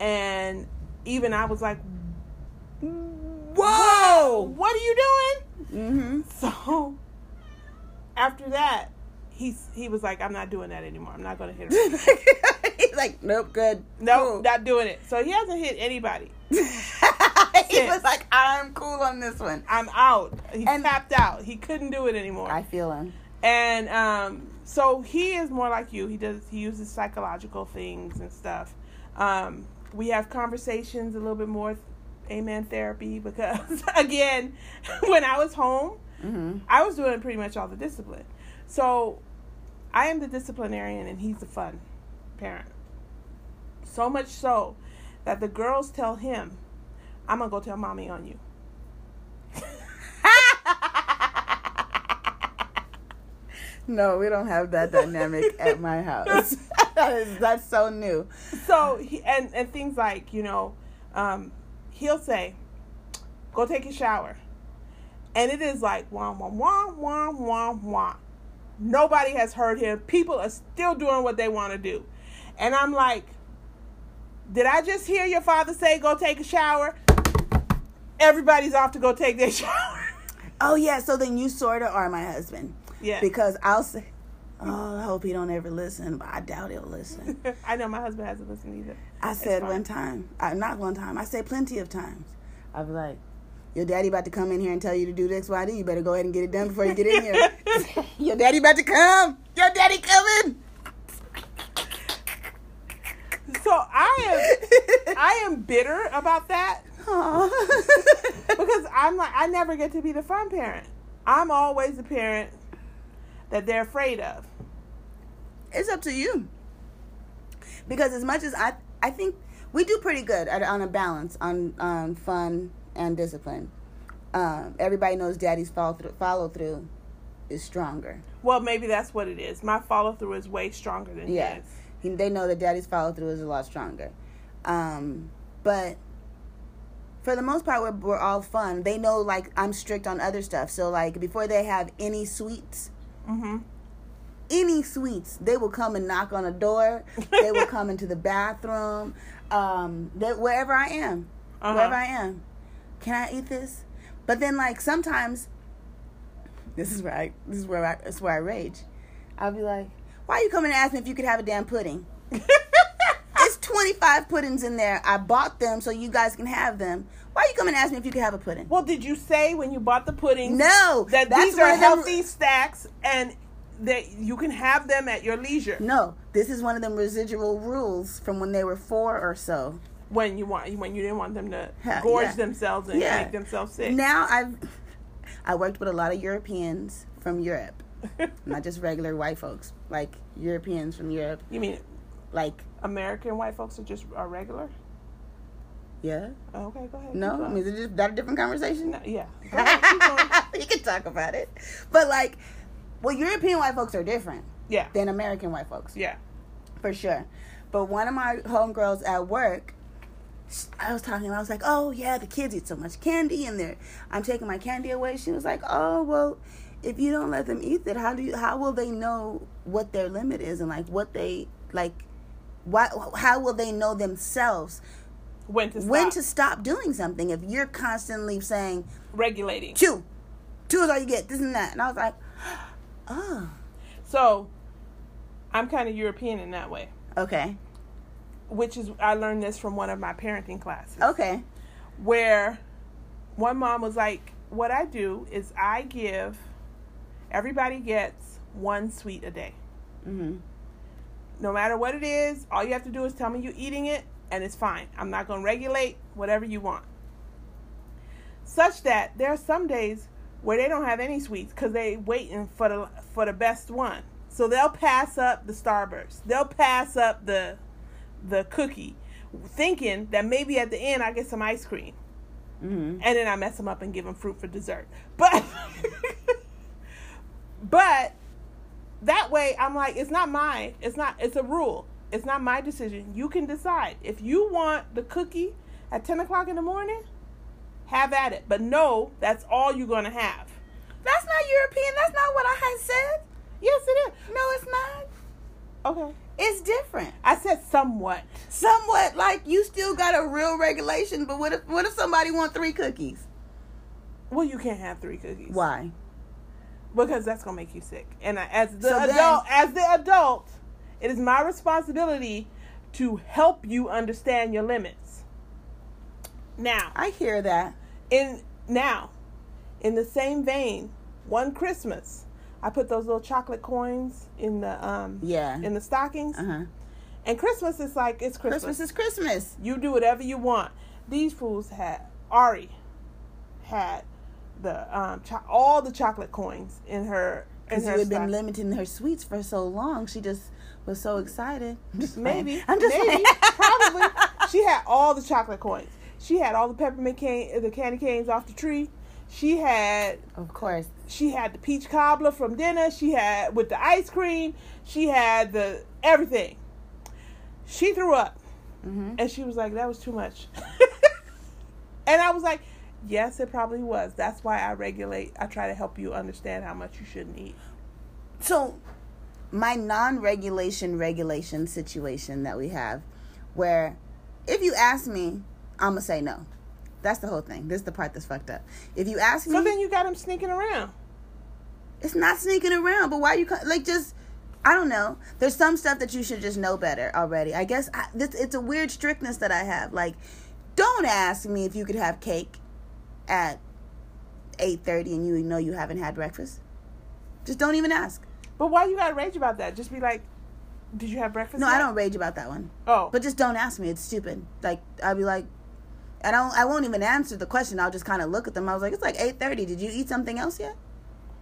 And even I was like,
Whoa!
What are you doing?
Mm-hmm.
So after that, he's he was like, I'm not doing that anymore. I'm not gonna hit her.
He's like, nope, good.
no,
Cool.
not doing it. So he hasn't hit anybody.
he was like, I'm cool on this one.
I'm out. He
And-
tapped out. He couldn't do it anymore.
I feel him.
And um, so he is more like you. He does. He uses psychological things and stuff. Um, we have conversations a little bit more, amen therapy because again, when I was home,
Mm-hmm.
I was doing pretty much all the discipline. So I am the disciplinarian and he's the fun parent. So much so that the girls tell him, "I'm gonna go tell mommy on you."
No, we don't have that dynamic at my house. that is so new.
so he, and and things like you know um he'll say go take a shower. And it is like wah wah wah wah wah wah. Nobody has heard him. People are still doing what they want to do. And i'm like did i just hear your father say go take a shower? Everybody's off to go take their shower.
Oh yeah, so then you sort of are my husband
yeah
because I'll say, "Oh, I hope he don't ever listen," but I doubt he'll listen.
i know my husband hasn't listened either
I said one time, I, not one time. I said plenty of times. I was like, "Your daddy about to come in here and tell you to do the X, Y, D. You better go ahead and get it done before you get in here." Your daddy about to come. Your daddy coming.
so i am i am bitter about that because I'm like I never get to be the fun parent. I'm always the parent that they're afraid of.
it's up to you. Because as much as I, I think we do pretty good at, on a balance on fun and discipline. Um, everybody knows daddy's follow through, follow through is stronger.
Well, maybe that's what it is. My follow through is way stronger than
Yeah, he, they know that daddy's follow through is a lot stronger. Um, but for the most part, we're, we're all fun. They know like I'm strict on other stuff. So like before they have any sweets,
Mm-hmm.
any sweets, they will come and knock on a door. they will come into the bathroom. Um, they, wherever I am,
Uh-huh.
wherever I am, can I eat this? But then like sometimes, this is where I this is where I this is where I rage. I'll be like, why are you coming to ask me if you could have a damn pudding? It's 25 puddings in there. I bought them so you guys can have them. Why are you coming to ask me if you can have a pudding?
well, did you say when you bought the pudding
No,
that these are
of them-
healthy stacks and that you can have them at your leisure
No, this is one of them residual rules from when they were four or so.
when you want when you didn't want them to gorge
yeah.
themselves and
Yeah.
make themselves sick.
Now I've I worked with a lot of Europeans from Europe, not just regular white folks, like Europeans from Europe.
you mean
Like,
American white folks are just are regular?
yeah,
Oh, okay, go ahead.
no, I mean, is it just that a different conversation?
No, yeah. Ahead,
you can talk about it, but like, well, European white folks are different
yeah.
than American white folks.
Yeah.
for sure. But one of my homegirls at work, I was talking. I was like, "Oh yeah, the kids eat so much candy, and they're I'm taking my candy away." She was like, "Oh well, if you don't let them eat it, how do you? How will they know what their limit is and like what they like? Why? How will they know themselves
When to stop.
when to stop doing something if you're constantly saying
regulating.
two, two is all you get, this and that?" And I was like, "Oh,
So, I'm kind of European in that way,
okay,
which is I learned this from one of my parenting classes,
okay,
where one mom was like, "What I do is I give everybody gets one sweet a day,
mm-hmm.
No matter what it is. All you have to do is tell me you're eating it, and it's fine. I'm not going to regulate whatever you want." Such that there are some days where they don't have any sweets because they waiting for the for the best one. So they'll pass up the Starburst. They'll pass up the the cookie, thinking that maybe at the end I get some ice cream,
Mm-hmm.
and then I mess them up and give them fruit for dessert. But but that way I'm like, it's not mine. It's not. It's a rule. It's not my decision. You can decide. If you want the cookie at 10 o'clock in the morning, have at it. But no, that's all you're to have.
That's not European. That's not what I had said.
Yes, it is.
No, it's not.
Okay.
It's different.
I said somewhat.
Somewhat like you still got a real regulation, but what if what if somebody want three cookies?
Well, you can't have three cookies.
Why?
Because that's gonna make you sick. And as the
So then-
adult, as the adult, it is my responsibility to help you understand your limits. Now,
I hear that.
in now, in the same vein, one Christmas, I put those little chocolate coins in the um
Yeah.
in the stockings.
Uh huh.
And Christmas is like it's Christmas.
Christmas is Christmas.
You do whatever you want. These fools had Ari had the um cho- all the chocolate coins in her
Because you had been limiting her sweets for so long, she just was so excited. Just.
Maybe.
I'm just
maybe. Probably. She had all the chocolate coins. She had all the peppermint cane, the candy canes off the tree. She had
Of course.
she had the peach cobbler from dinner. She had with the ice cream. She had the everything. She threw up,
hmm
and she was like, "That was too much." and I was like, "Yes, it probably was. That's why I regulate. I try to help you understand how much you shouldn't eat."
So, my non-regulation regulation situation that we have, where if you ask me, I'm gonna say no. That's the whole thing. This is the part that's fucked up. If you ask me,
So then you got him sneaking around.
it's not sneaking around. But why you like just? I don't know. There's some stuff that you should just know better already. I guess I, this it's a weird strictness that I have. Like, don't ask me if you could have cake at eight thirty and you know you haven't had breakfast. Just don't even ask.
But why you gotta rage about that? Just be like, "Did you have breakfast?"
No,
yet?"
I don't rage about that one.
Oh,
But just don't ask me. It's stupid. Like I'll be like, and I don't, I won't even answer the question. I'll just kind of look at them. I was like, it's like eight thirty. Did you eat something else yet?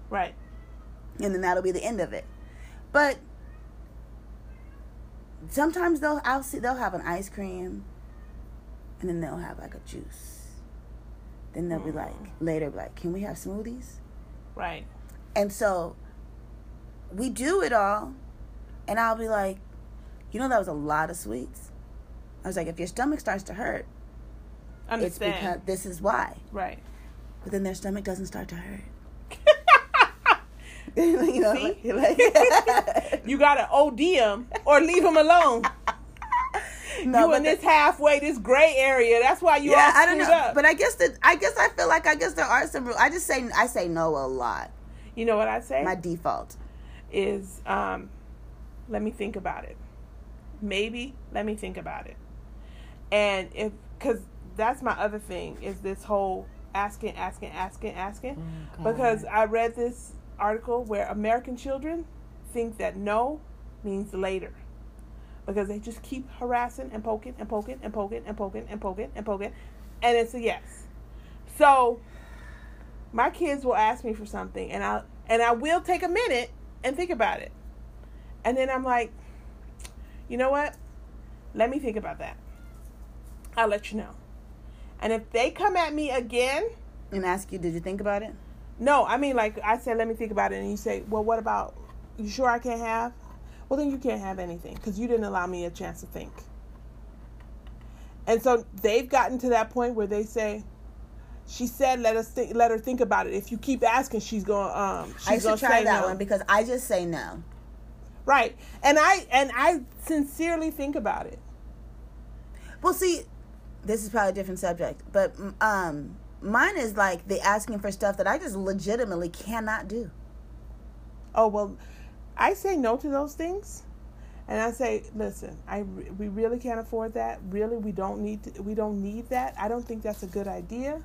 right.
And then that'll be the end of it. But sometimes they'll I'll see they'll have an ice cream, and then they'll have like a juice. Then they'll be mm-hmm. like later, be like, can we have smoothies?
Right.
And so we do it all, and I'll be like, you know, that was a lot of sweets. I was like, if your stomach starts to hurt, it's because
Understand.
this is why.
right.
But then their stomach doesn't start to hurt. you know,
See?
like, like
You gotta OD them or leave them alone.
no,
you
but
in
the-
this halfway, this gray area. That's why you
yeah,
all
I don't know,
up.
but I guess that I guess I feel like I guess there are some. ru- I just say I say no a lot.
you know what I say
My default.
is, um, let me think about it. Maybe let me think about it. And if, because that's my other thing is this whole asking, asking, asking, asking. because I read this article where American children think that no means later. Because they just keep harassing and poking and poking and poking and poking and poking and poking, and it's a yes. So my kids will ask me for something, and I and I will take a minute and think about it, and then I'm like, you know what? Let me think about that. I'll let you know. And if they come at me again,
and ask you, did you think about it?
no, I mean like I said, let me think about it, and you say, well, what about? You sure I can't have? Well, then you can't have anything because you didn't allow me a chance to think. And so they've gotten to that point where they say, she said, let us think, let her think about it. If you keep asking, she's going, um, she's
I
gonna
should try
say
that
no.
one because I just say no.
right? And I and I sincerely think about it.
Well, see, this is probably a different subject, but um, mine is like the asking for stuff that I just legitimately cannot do.
Oh well, I say no to those things, and I say, listen, I we really can't afford that. Really, we don't need to, we don't need that. I don't think that's a good idea.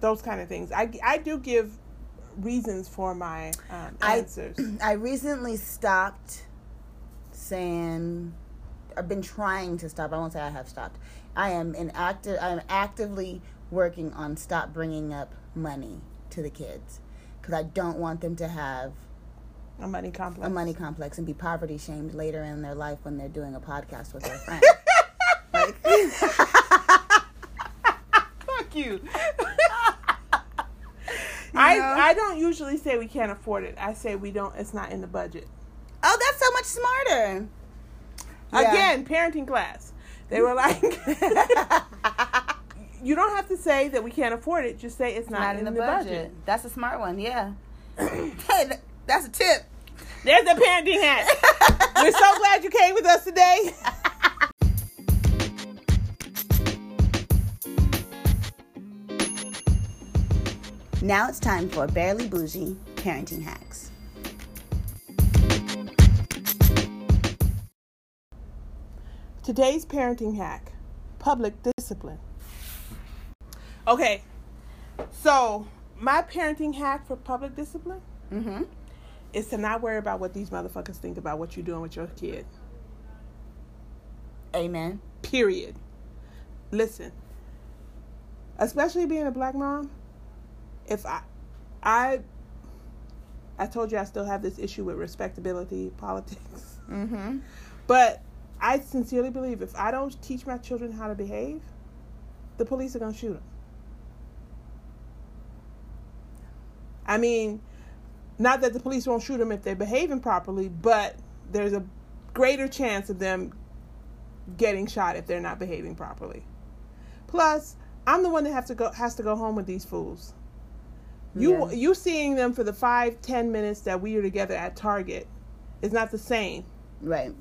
Those kind of things. I I do give reasons for my um,
I-
answers.
I recently stopped saying I've been trying to stop. I won't say I have stopped. I am in active I'm actively working on stop bringing up money to the kids cuz I don't want them to have
a money complex.
a money complex and be poverty shamed later in their life when they're doing a podcast with their friends. like,
Fuck you.
You
I
know?
I don't usually say we can't afford it. I say we don't. It's not in the budget.
oh, that's so much smarter. Yeah.
Again, parenting class. They were like, you don't have to say that we can't afford it. Just say it's not,
Not in the, budget. That's a smart one. Yeah. that's a tip.
There's a parenting hack. We're so glad you came with us today.
Now it's time for Barely Bougie Parenting Hacks.
Today's parenting hack public discipline. Okay, so my parenting hack for public discipline
Mm-hmm.
Is to not worry about what these motherfuckers think about what you're doing with your kid.
Amen.
Period. Listen, especially being a black mom, if I, I, I told you I still have this issue with respectability politics,
Mm-hmm.
but I sincerely believe if I don't teach my children how to behave, the police are gonna shoot them. I mean, not that the police won't shoot them if they're behaving properly, but there's a greater chance of them getting shot if they're not behaving properly. Plus, I'm the one that have to go has to go home with these fools. You
Yeah.
you seeing them for the five ten minutes that we are together at Target is not the same
Right.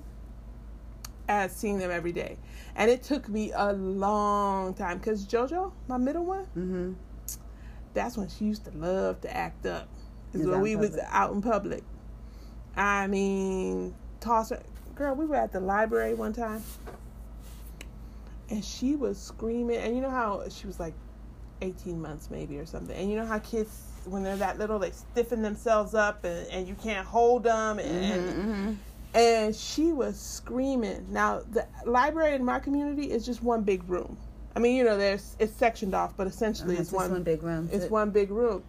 as seeing them every day. And it took me a long time because JoJo, my middle one,
Mm-hmm.
that's when she used to love to act up. Is when we was out in public. I mean, toss her. Girl, we were at the library one time, and she was screaming. And you know how she was like eighteen months maybe or something. And you know how kids when they're that little they stiffen themselves up and, and you can't hold them and
Mm-hmm.
and she was screaming. Now the library in my community is just one big room. I mean, you know, there's it's sectioned off, but essentially
It's
it's one,
one big room.
it's
So-
one big room.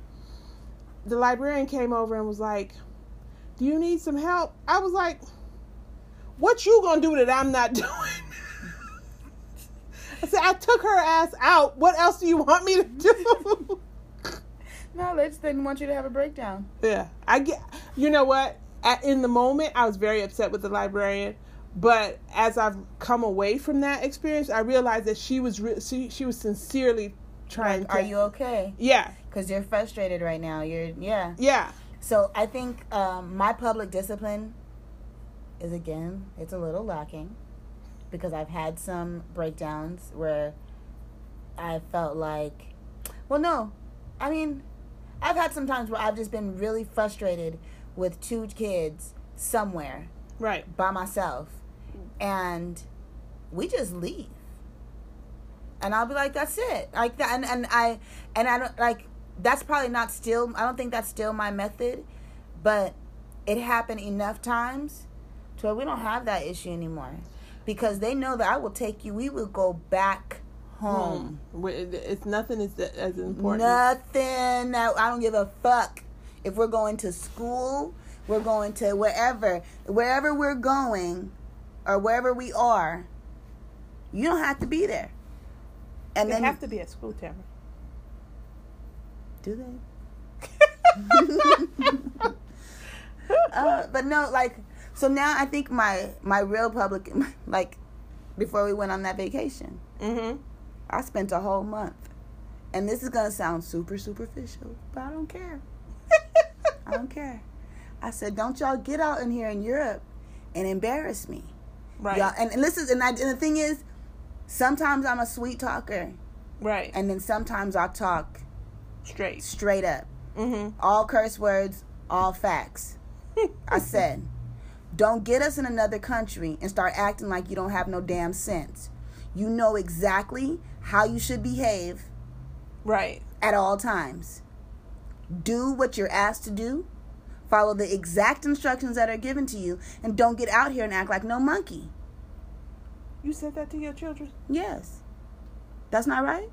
The librarian came over and was like, "Do you need some help?" I was like, "What you gonna do that I'm not doing?" I said, "I took her ass out. What else do you want me to do?"
No, they just didn't want you to have a breakdown.
Yeah, I get. You know what? At, in the moment, I was very upset with the librarian, but as I've come away from that experience, I realized that she was re- she, she was sincerely trying.
Like,
to,
are you okay?
Yeah,
Because you're frustrated right now. You're yeah.
yeah,
So I think um, my public discipline is again, it's a little lacking because I've had some breakdowns where I felt like, well, no, I mean, I've had some times where I've just been really frustrated with two kids somewhere
right.
by myself, and we just leave. And I'll be like, "That's it." Like that, and, and I and I don't like. That's probably not still. I don't think that's still my method, but it happened enough times to where we don't have that issue anymore, because they know that I will take you. We will go back home.
It's nothing is as important.
Nothing. I don't give a fuck if we're going to school, we're going to wherever, wherever we're going, or wherever we are. You don't have to be there. And
They
then
have to be at school, Tamara.
do they? uh, but no, like so now I think my my real public like before we went on that vacation,
Mm-hmm.
I spent a whole month. And this is gonna sound super superficial, but I don't care. I don't care. I said, don't y'all get out in here in Europe and embarrass me.
Right.
Y'all, and, and this is and, I, and the thing is, sometimes I'm a sweet talker,
Right.
and then sometimes I talk
Straight.
straight up,
Mm-hmm.
all curse words, all facts. I said, don't get us in another country and start acting like you don't have no damn sense. You know exactly how you should behave
Right.
at all times. Do what you're asked to do. Follow the exact instructions that are given to you, and don't get out here and act like no monkey.
You said that to your children.
Yes. That's not right?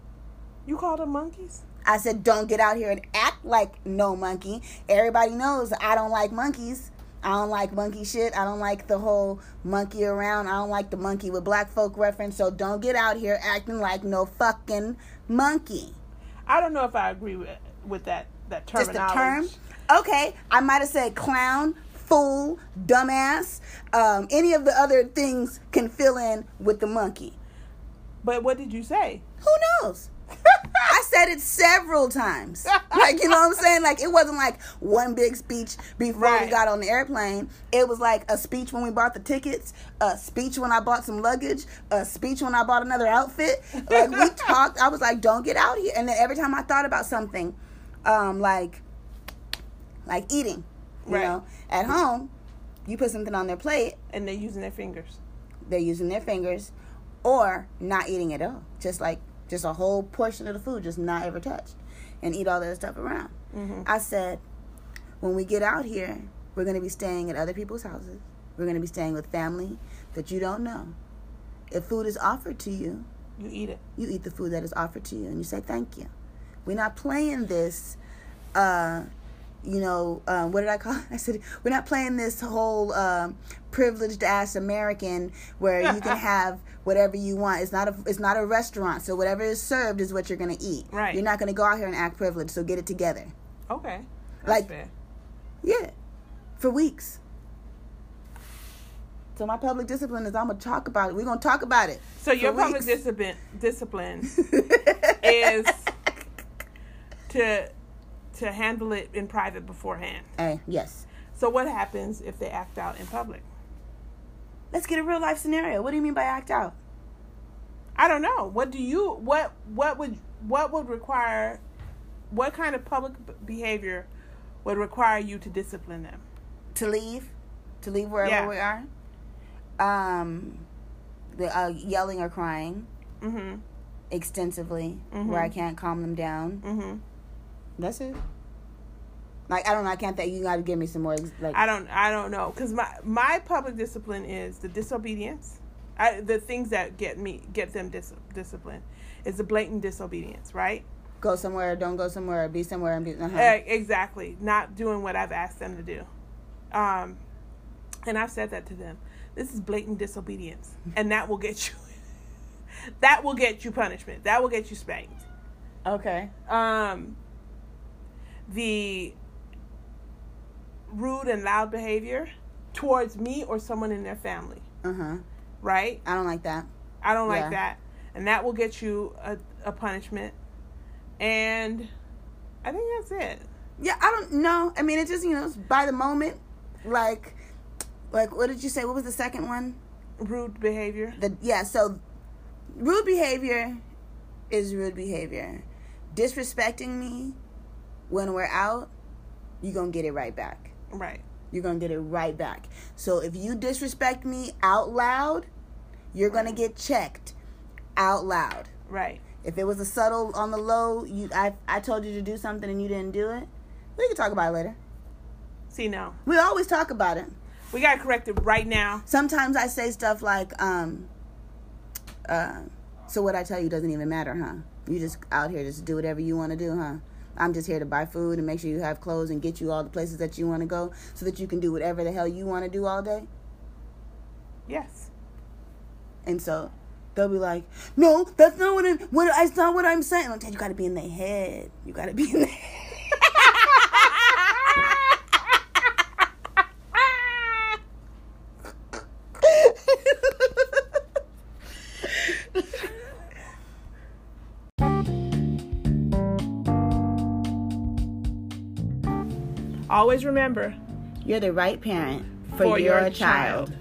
You called them monkeys.
I said, don't get out here and act like no monkey. Everybody knows I don't like monkeys. I don't like monkey shit. I don't like the whole monkey around. I don't like the monkey with black folk reference. So don't get out here acting like no fucking monkey.
I don't know if I agree with with that that terminology.
Just the term. Okay, I might have said clown, fool, dumbass, um, any of the other things can fill in with the monkey.
But what did you say?
Who knows? I said it several times. Like, you know what I'm saying? Like, it wasn't like one big speech before
Right.
we got on the airplane. It was like a speech when we bought the tickets, a speech when I bought some luggage, a speech when I bought another outfit. Like, we talked. I was like, don't get out here. And then every time I thought about something, um, like, like eating, you
Right.
know, at home, you put something on their plate,
And they're using their fingers.
they're using their fingers or not eating at all just like just a whole portion of the food just not ever touched and eat all that stuff around
Mm-hmm.
i said when we get out here we're going to be staying at other people's houses we're going to be staying with family that you don't know if food is offered to you
You eat it.
you eat the food that is offered to you and you say thank you we're not playing this uh you know um, what did i call it? i said we're not playing this whole um, privileged ass american where you can have whatever you want it's not a it's not a restaurant so whatever is served is what you're gonna eat
Right.
you're not gonna go out here and act privileged so get it together
Okay. That's
Like-
fair.
yeah for weeks so my public discipline is i'm gonna talk about it we're gonna talk about it
So your public discipline discipline is to to handle it in private beforehand.
Eh, yes
So what happens if they act out in public?
Let's get a real life scenario. What do you mean by act out?
I don't know. What do you what what would what would require what kind of public behavior would require you to discipline them?
To leave, to leave wherever
Yeah.
we are. Um, the uh, yelling or crying
Mhm.
extensively,
Mhm.
where I can't calm them down.
Mhm.
That's it. Like I don't know. I can't think. You got to give me some more. Like
I don't I don't know cuz my my public discipline is the disobedience. I, the things that get me get them dis- disciplined is the blatant disobedience, right?
go somewhere, don't go somewhere, be somewhere, and be. Uh-huh.
Eh, exactly. Not doing what I've asked them to do. Um, and I've said that to them. This is blatant disobedience, and that will get you. that will get you punishment. That will get you spanked.
Okay.
Um, the rude and loud behavior towards me or someone in their family,
Uh huh.
right?
I don't like that.
I don't
Yeah.
like that, and that will get you a, a punishment. And I think that's it.
Yeah, I don't know. I mean, it just you know, it's by the moment. Like, like what did you say? What was the second one?
Rude behavior.
the yeah so rude behavior is rude behavior disrespecting me when we're out you're gonna get it right back
Right.
you're gonna get it right back so if you disrespect me out loud you're gonna get checked out loud
Right.
if it was a subtle on the low you i, I told you to do something and you didn't do it we can talk about it later
See, now.
we always talk about it
We got to correct it right now.
sometimes I say stuff like, um, uh, so what I tell you doesn't even matter, huh? You just out here just do whatever you want to do, huh? I'm just here to buy food and make sure you have clothes and get you all the places that you want to go so that you can do whatever the hell you want to do all day.
Yes.
And so they'll be like, no, that's not what I'm, what, that's not what I'm saying. I'm telling you, you got to be in their head. You got to be in their head.
Always remember
You're the right parent for,
For
your,
your
child.
child.